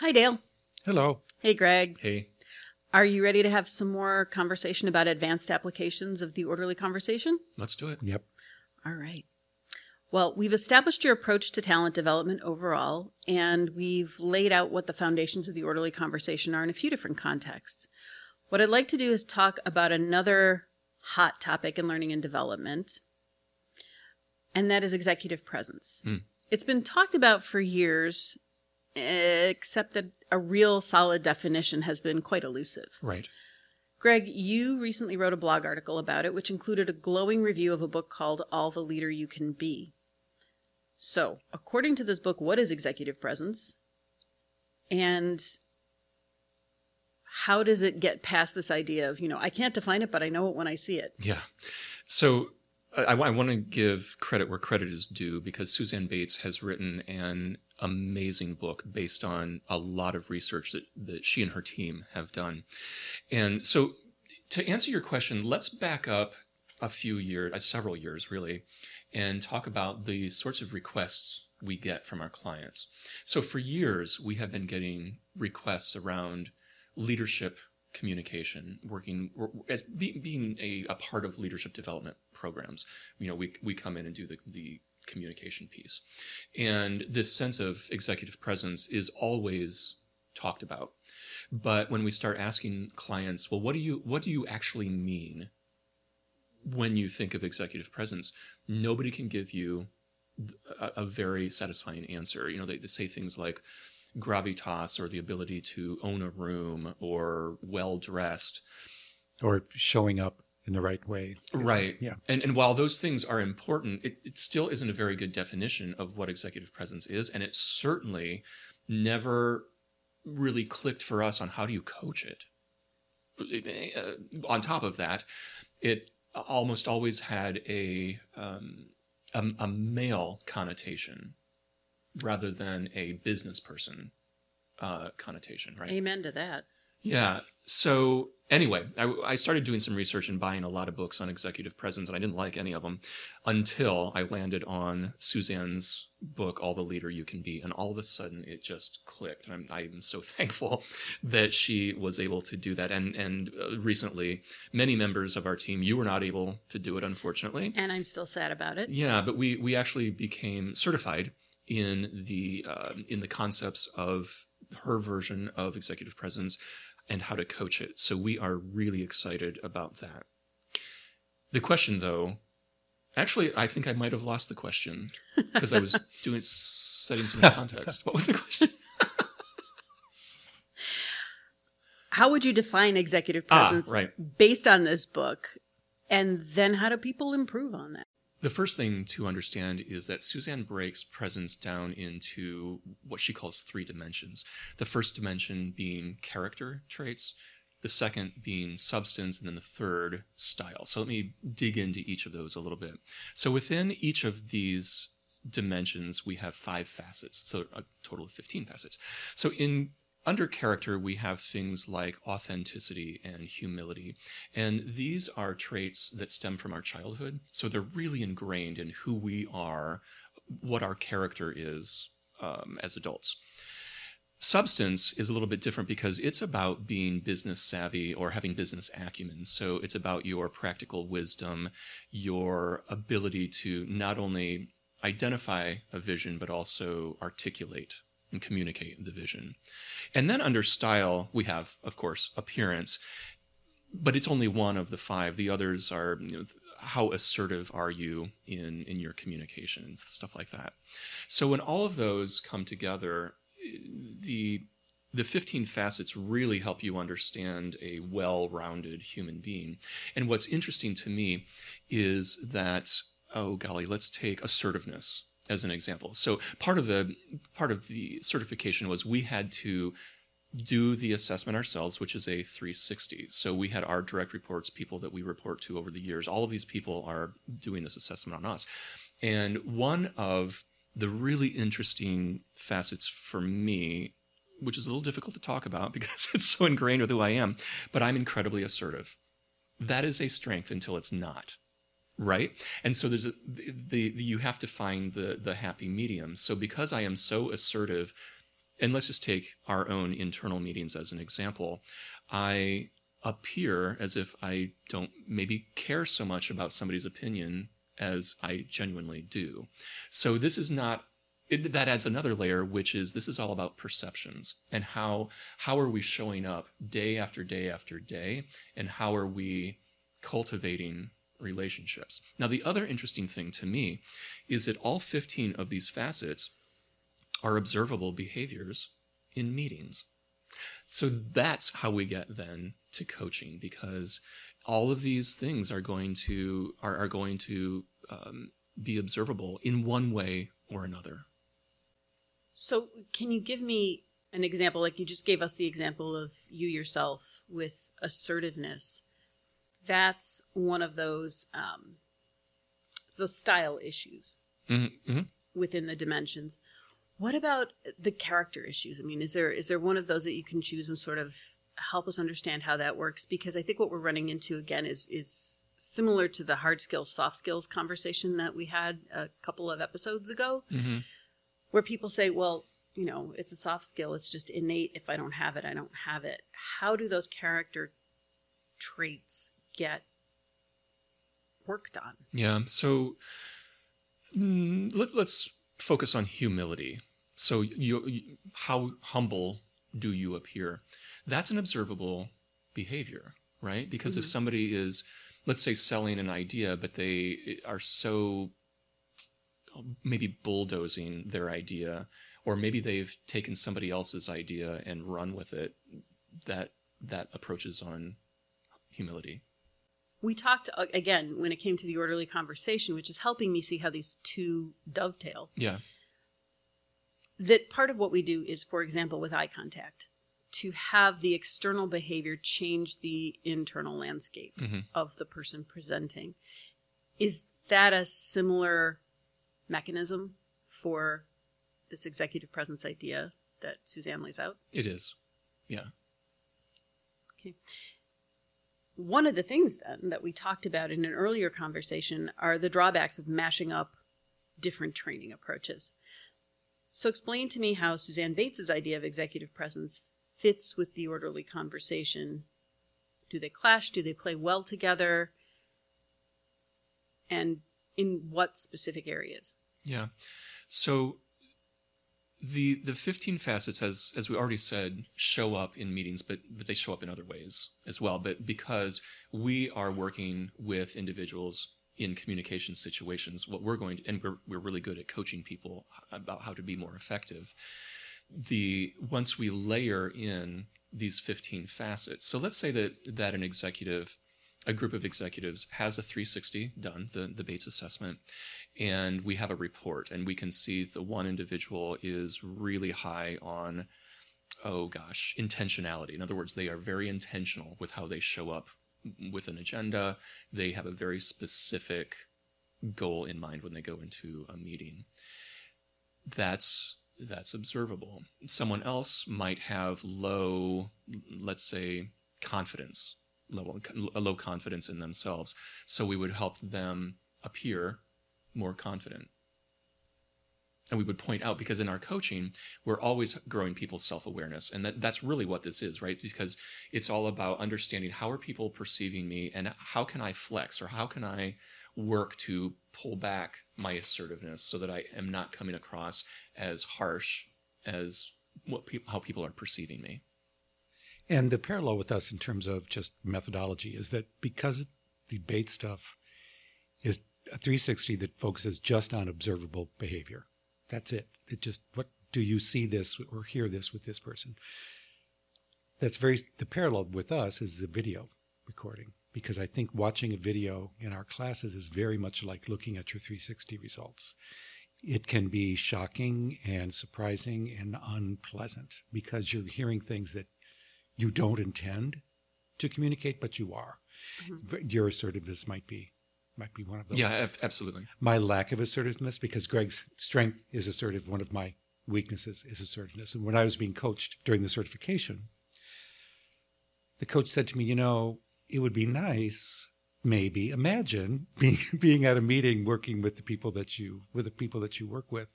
Hi, Dale. Hello. Hey, Greg. Hey, Are you ready to have some more conversation about advanced applications of the orderly conversation? let's do it. Yep. All right. Well, we've established your approach to talent development overall, and we've laid out what the foundations of the orderly conversation are in a few different contexts. What I'd like to do is talk about another hot topic in learning and development, and that is executive presence. Mm. It's been talked about for years, except that a real solid definition has been quite elusive. Right. Greg, you recently wrote a blog article about it, which included a glowing review of a book called All the Leader You Can Be. So, according to this book, what is executive presence? And how does it get past this idea of, you know, I can't define it, but I know it when I see it? Yeah. So I, I want to give credit where credit is due because Suzanne Bates has written an amazing book based on a lot of research that, that she and her team have done. And so to answer your question, let's back up a few years, uh, several years really, and talk about the sorts of requests we get from our clients. So for years, we have been getting requests around leadership communication, working as be, being a, a part of leadership development programs. You know, we, we come in and do the, the communication piece. And this sense of executive presence is always talked about. But when we start asking clients, well, what do you, what do you actually mean when you think of executive presence? Nobody can give you a, a very satisfying answer. You know, they, they say things like, gravitas or the ability to own a room or well dressed. Or showing up in the right way. Right. Yeah. And, and while those things are important, it, it still isn't a very good definition of what executive presence is. And it certainly never really clicked for us on how do you coach it. It- uh, on top of that, it almost always had a, um, a, a male connotation rather than a business person uh, connotation, right? Amen to that. Yeah. So anyway, I, I started doing some research and buying a lot of books on executive presence, and I didn't like any of them until I landed on Suzanne's book, All the Leader You Can Be, and all of a sudden it just clicked. And I'm, I'm so thankful that she was able to do that. And and uh, recently, many members of our team, you were not able to do it, unfortunately. And I'm still sad about it. Yeah, but we we actually became certified in the uh, in the concepts of her version of executive presence and how to coach it. So we are really excited about that. The question, though, actually, I think I might have lost the question because I was doing setting some context. What was the question? How would you define executive Ah, presence right. based on this book? And then how do people improve on that? The first thing to understand is that Suzanne breaks presence down into what she calls three dimensions. The first dimension being character traits, the second being substance, and then the third, style. So let me dig into each of those a little bit. So within each of these dimensions, we have five facets, so a total of 15 facets. So in under character, we have things like authenticity and humility. And these are traits that stem from our childhood. So they're really ingrained in who we are, what our character is um, as adults. Substance is a little bit different because it's about being business savvy or having business acumen. So it's about your practical wisdom, your ability to not only identify a vision, but also articulate and communicate the vision. And then under style, we have, of course, appearance, but it's only one of the five. The others are you know, how assertive are you in, in your communications, stuff like that. So when all of those come together, the the 15 facets really help you understand a well-rounded human being. And what's interesting to me is that oh golly, let's take assertiveness as an example. So part of the part of the certification was we had to do the assessment ourselves, which is a 360. So we had our direct reports, people that we report to over the years. All of these people are doing this assessment on us. And one of the really interesting facets for me, which is a little difficult to talk about because it's so ingrained with who I am, but I'm incredibly assertive. That is a strength until it's not right and so there's a, the, the you have to find the the happy medium so because i am so assertive and let's just take our own internal meetings as an example. I appear as if I don't maybe care so much about somebody's opinion as I genuinely do. So this is not it, that adds another layer, which is this is all about perceptions and how how are we showing up day after day after day, and how are we cultivating relationships. Now, the other interesting thing to me is that all 15 of these facets are observable behaviors in meetings. So that's how we get then to coaching because all of these things are going to are, are going to um, be observable in one way or another. So, can you give me an example? Like you just gave us the example of you yourself with assertiveness. That's one of those um, those style issues Mm-hmm. Mm-hmm. within the dimensions. What about the character issues? I mean, is there is there one of those that you can choose and sort of help us understand how that works? Because I think what we're running into again is is similar to the hard skills, soft skills conversation that we had a couple of episodes ago, Mm-hmm. where people say, "Well, you know, it's a soft skill; it's just innate. If I don't have it, I don't have it." How do those character traits get work done. Yeah. So mm, let, let's focus on humility. So you, you, how humble do you appear? That's an observable behavior, right? Because if Mhm. somebody is, let's say, selling an idea, but they are so maybe bulldozing their idea, or maybe they've taken somebody else's idea and run with it, that that approaches on humility. We talked uh, again when it came to the orderly conversation, which is helping me see how these two dovetail. Yeah. That part of what we do is, for example, with eye contact, to have the external behavior change the internal landscape Mhm. of the person presenting. Is that a similar mechanism for this executive presence idea that Suzanne lays out? It is. Yeah. One of the things then that we talked about in an earlier conversation are the drawbacks of mashing up different training approaches. So explain to me how Suzanne Bates's idea of executive presence fits with the orderly conversation. Do they clash? Do they play well together? And in what specific areas? Yeah. So the the 15 facets as as we already said show up in meetings but but they show up in other ways as well. But because we are working with individuals in communication situations what we're going to and we're, we're really good at coaching people about how to be more effective the once we layer in these 15 facets so let's say that that an executive a group of executives has a 360 done the the bates assessment and we have a report and we can see the one individual is really high on oh gosh intentionality. In other words they are very intentional with how they show up with an agenda. They have a very specific goal in mind when they go into a meeting. That's that's observable. Someone else might have low let's say confidence level a low confidence in themselves so we would help them appear more confident. And we would point out because in our coaching, we're always growing people's self awareness. And that, that's really what this is, right? Because it's all about understanding how are people perceiving me and how can I flex or how can I work to pull back my assertiveness so that I am not coming across as harsh as what people, how people are perceiving me. And the parallel with us in terms of just methodology is that because the Bates stuff is a 360 that focuses just on observable behavior. That's it. It just, what do you see this or hear this with this person? That's very, the parallel with us is the video recording because I think watching a video in our classes is very much like looking at your 360 results. It can be shocking and surprising and unpleasant because you're hearing things that you don't intend to communicate, but you are. Mm-hmm. Your assertiveness might be might be one of those. Yeah, ab- absolutely. My lack of assertiveness, because Greg's strength is assertive. One of my weaknesses is assertiveness. And when I was being coached during the certification, the coach said to me, "You know, it would be nice." Maybe imagine being being at a meeting, working with the people that you with the people that you work with,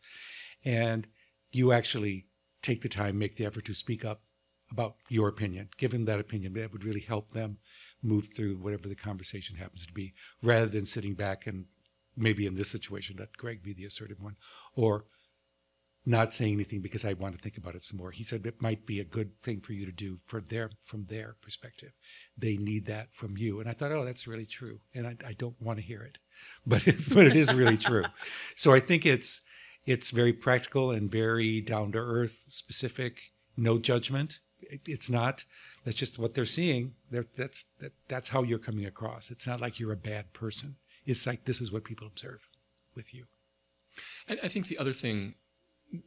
and you actually take the time, make the effort to speak up about your opinion, give them that opinion. That would really help them move through whatever the conversation happens to be, rather than sitting back and maybe in this situation let Greg be the assertive one, or not saying anything because I want to think about it some more. He said it might be a good thing for you to do for their from their perspective. They need that from you, and I thought, oh, that's really true, and I, I don't want to hear it, but it's, but it is really true. So I think it's it's very practical and very down to earth, specific, no judgment. It, it's not. That's just what they're seeing. They're, that's that, that's how you're coming across. It's not like you're a bad person. It's like this is what people observe with you. And I think the other thing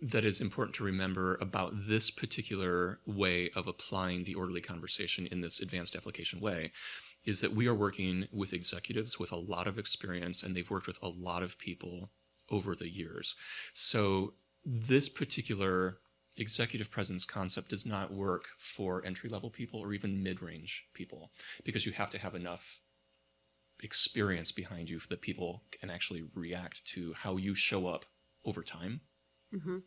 that is important to remember about this particular way of applying the orderly conversation in this advanced application way is that we are working with executives with a lot of experience and they've worked with a lot of people over the years. So this particular executive presence concept does not work for entry level people or even mid range people because you have to have enough experience behind you that people can actually react to how you show up over time. Mm-hmm.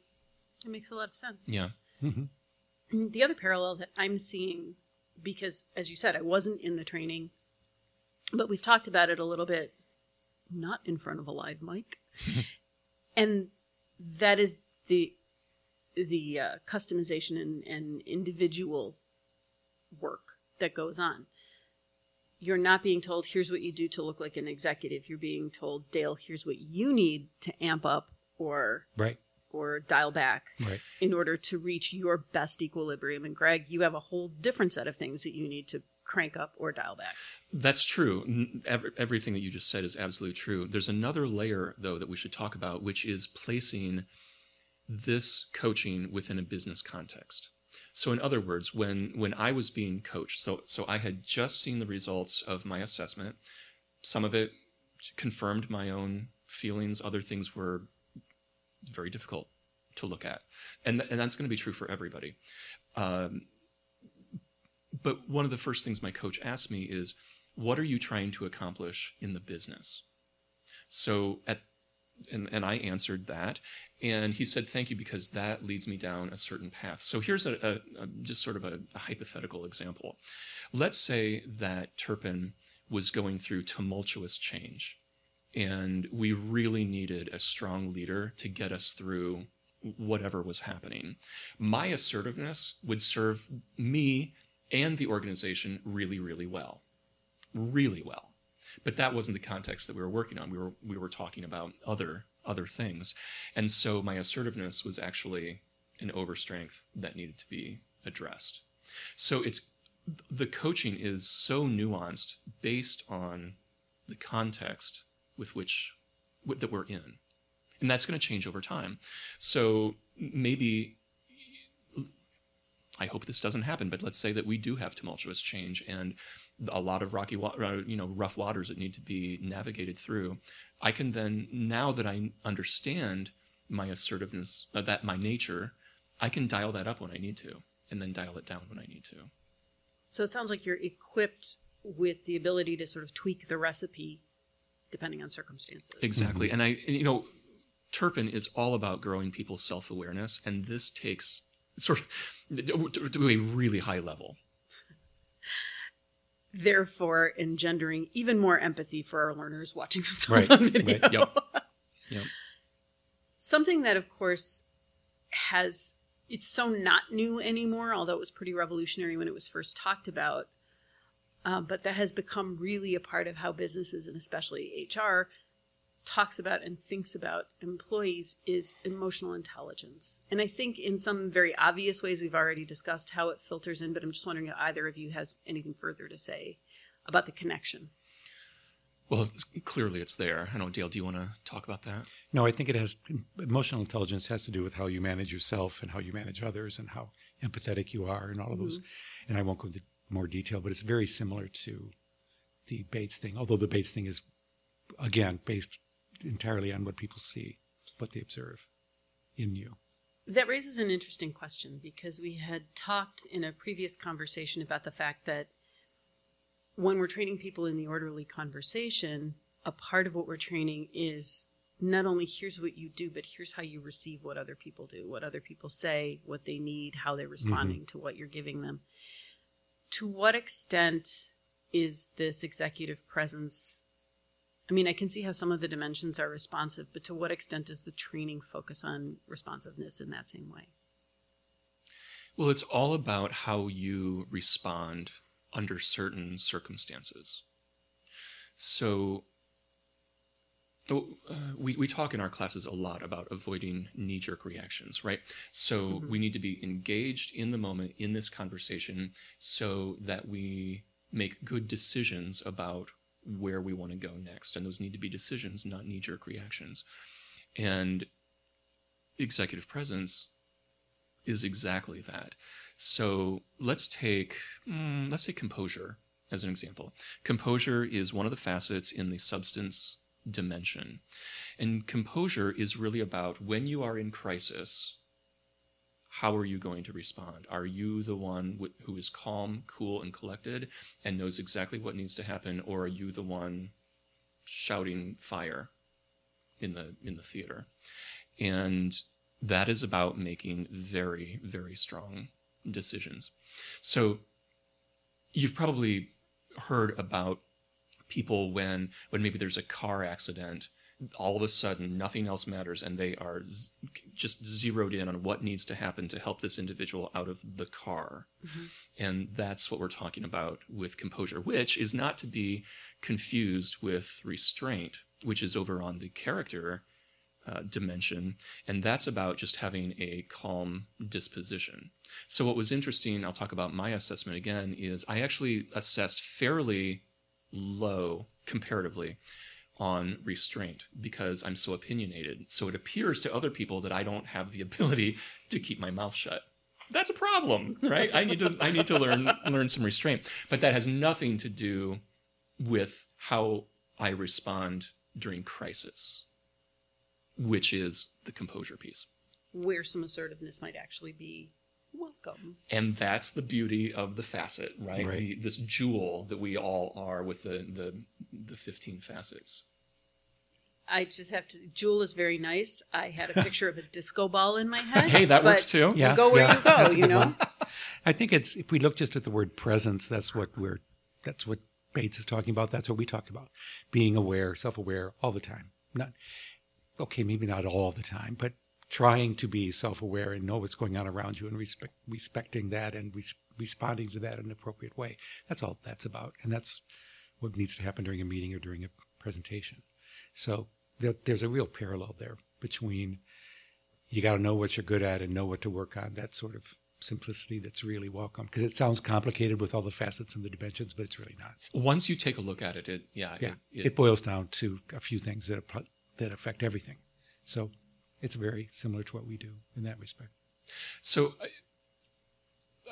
It makes a lot of sense. Yeah. Mm-hmm. The other parallel that I'm seeing, because as you said, I wasn't in the training, but we've talked about it a little bit, not in front of a live mic, and that is the the uh, customization and, and individual work that goes on. You're not being told, here's what you do to look like an executive. You're being told, Dale, here's what you need to amp up or Right. or dial back Right. in order to reach your best equilibrium. And Greg, you have a whole different set of things that you need to crank up or dial back. That's true. N- ev- Everything that you just said is absolutely true. There's another layer, though, that we should talk about, which is placing this coaching within a business context. So, in other words, when when I was being coached, so so I had just seen the results of my assessment. Some of it confirmed my own feelings. Other things were very difficult to look at, and th- and that's going to be true for everybody. Um, but one of the first things my coach asked me is, "What are you trying to accomplish in the business?" So at and, and I answered that, and he said, "Thank you, because that leads me down a certain path." So here's a, a, a just sort of a, a hypothetical example. Let's say that Turpin was going through tumultuous change, and we really needed a strong leader to get us through whatever was happening. My assertiveness would serve me and the organization really, really well, really well but that wasn't the context that we were working on. We were we were talking about other other things, and so my assertiveness was actually an overstrength that needed to be addressed. So it's the coaching is so nuanced based on the context with which that we're in, and that's going to change over time. So maybe I hope this doesn't happen, but let's say that we do have tumultuous change and a lot of rocky, uh, you know, rough waters that need to be navigated through. I can then, now that I understand my assertiveness, uh, that my nature, I can dial that up when I need to, and then dial it down when I need to. So it sounds like you're equipped with the ability to sort of tweak the recipe depending on circumstances. Exactly, and I, and, you know, Turpin is all about growing people's self awareness, and this takes sort of to, to a really high level. Therefore, engendering even more empathy for our learners watching themselves Right, on video. right, Yep. Yep. Something that, of course, has it's so not new anymore, although it was pretty revolutionary when it was first talked about. Uh, but that has become really a part of how businesses and especially HR talks about and thinks about employees is emotional intelligence. And I think in some very obvious ways we've already discussed how it filters in, but I'm just wondering if either of you has anything further to say about the connection. Well, clearly it's there. I don't know, Dale, do you want to talk about that? No, I think it has emotional intelligence has to do with how you manage yourself and how you manage others and how empathetic you are and all of those. Mm-hmm. And I won't go into more detail, but it's very similar to the Bates thing, although the Bates thing is again based entirely on what people see, what they observe in you. That raises an interesting question because we had talked in a previous conversation about the fact that when we're training people in the orderly conversation, a part of what we're training is not only here's what you do, but here's how you receive what other people do, what other people say, what they need, how they're mm-hmm. responding to what you're giving them. To what extent is this executive presence? I mean, I can see how some of the dimensions are responsive, but to what extent does the training focus on responsiveness in that same way? Well, it's all about how you respond under certain circumstances. So, uh, we, we talk in our classes a lot about avoiding knee jerk reactions, right? So, mm-hmm. we need to be engaged in the moment in this conversation so that we make good decisions about where we want to go next. And those need to be decisions, not knee jerk reactions. And executive presence is exactly that. So let's take, mm, let's say composure as an example. Composure is one of the facets in the substance dimension. And composure is really about when you are in crisis, how are you going to respond? Are you the one wh- who is calm, cool, and collected and knows exactly what needs to happen, or are you the one shouting fire in the in the theater? And that is about making very, very strong decisions. So you've probably heard about people when when maybe there's a car accident all of a sudden nothing else matters and they are z- just zeroed in on what needs to happen to help this individual out of the car mm-hmm. and that's what we're talking about with composure which is not to be confused with restraint which is over on the character uh, dimension, and that's about just having a calm disposition. So, what was interesting, I'll talk about my assessment again, is I actually assessed fairly low comparatively on restraint because I'm so opinionated. So, it appears to other people that I don't have the ability to keep my mouth shut. That's a problem, right? I need to I need to learn learn some restraint, but that has nothing to do with how I respond during crisis which is the composure piece. Where some assertiveness might actually be welcome. And that's the beauty of the facet, right? right. The, this jewel that we all are with the, the, the 15 facets. I just have to. Jewel is very nice. I had a picture of a disco ball in my head. hey, that works too. Yeah, go where yeah, you go. You know. One. I think it's if we look just at the word presence, that's what we're. That's what Bates is talking about. That's what we talk about. Being aware, self-aware, all the time. Not okay, maybe not all the time, but trying to be self-aware and know what's going on around you and respect, respecting that and res- responding to that in an appropriate way. That's all that's about, and that's what needs to happen during a meeting or during a presentation. So there, there's a real parallel there between you got to know what you're good at and know what to work on. That sort of simplicity that's really welcome because it sounds complicated with all the facets and the dimensions, but it's really not. Once you take a look at it, it yeah, yeah, it, it, it boils down to a few things that that affect everything. So it's very similar to what we do in that respect. So I,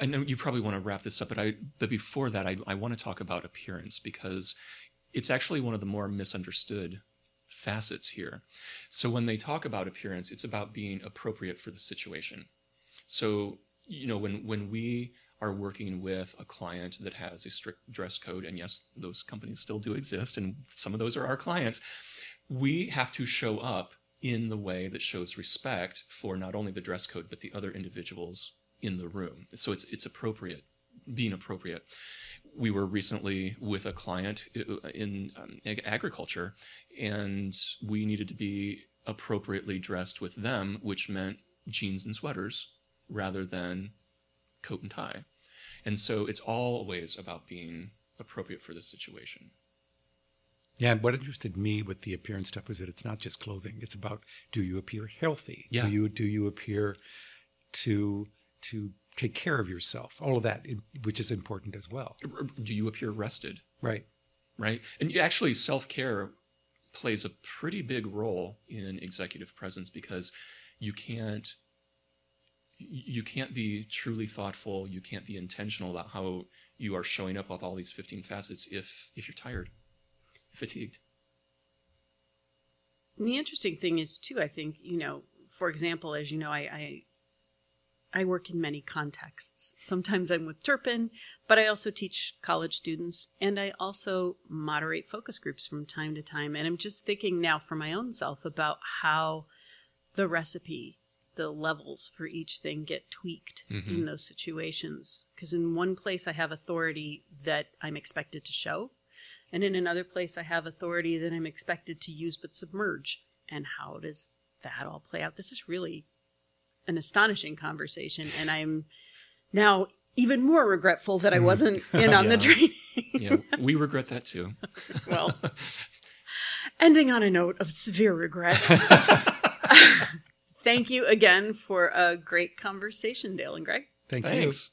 I know you probably want to wrap this up, but I but before that, I, I want to talk about appearance because it's actually one of the more misunderstood facets here. So when they talk about appearance, it's about being appropriate for the situation. So you know when when we are working with a client that has a strict dress code, and yes, those companies still do exist, and some of those are our clients we have to show up in the way that shows respect for not only the dress code but the other individuals in the room. So it's it's appropriate, being appropriate. We were recently with a client uh, in um, agriculture, and we needed to be appropriately dressed with them, which meant jeans and sweaters rather than coat and tie. And so it's always about being appropriate for the situation. Yeah, and what interested me with the appearance stuff was that it's not just clothing. It's about do you appear healthy? Yeah. Do you do you appear to to take care of yourself? All of that, which is important as well. Do you appear rested? Right. Right. And actually, self care plays a pretty big role in executive presence because you can't you can't be truly thoughtful you can't be intentional about how you are showing up with all these 15 facets if if you're tired fatigued. And the interesting thing is too, I think, you know, for example, as you know, I, I I work in many contexts. Sometimes I'm with Turpin, but I also teach college students and I also moderate focus groups from time to time. And I'm just thinking now for my own self about how the recipe, the levels for each thing get tweaked Mm-hmm. in those situations. Because in one place I have authority that I'm expected to show, and in another place I have authority that I'm expected to use but submerge. And how does that all play out? This is really an astonishing conversation, and I'm now even more regretful that I wasn't in on the Mm-hmm. Yeah. training. yeah, we regret that too. well, ending on a note of severe regret. Thank you again for a great conversation, Dale and Greg. Thank you. Thanks.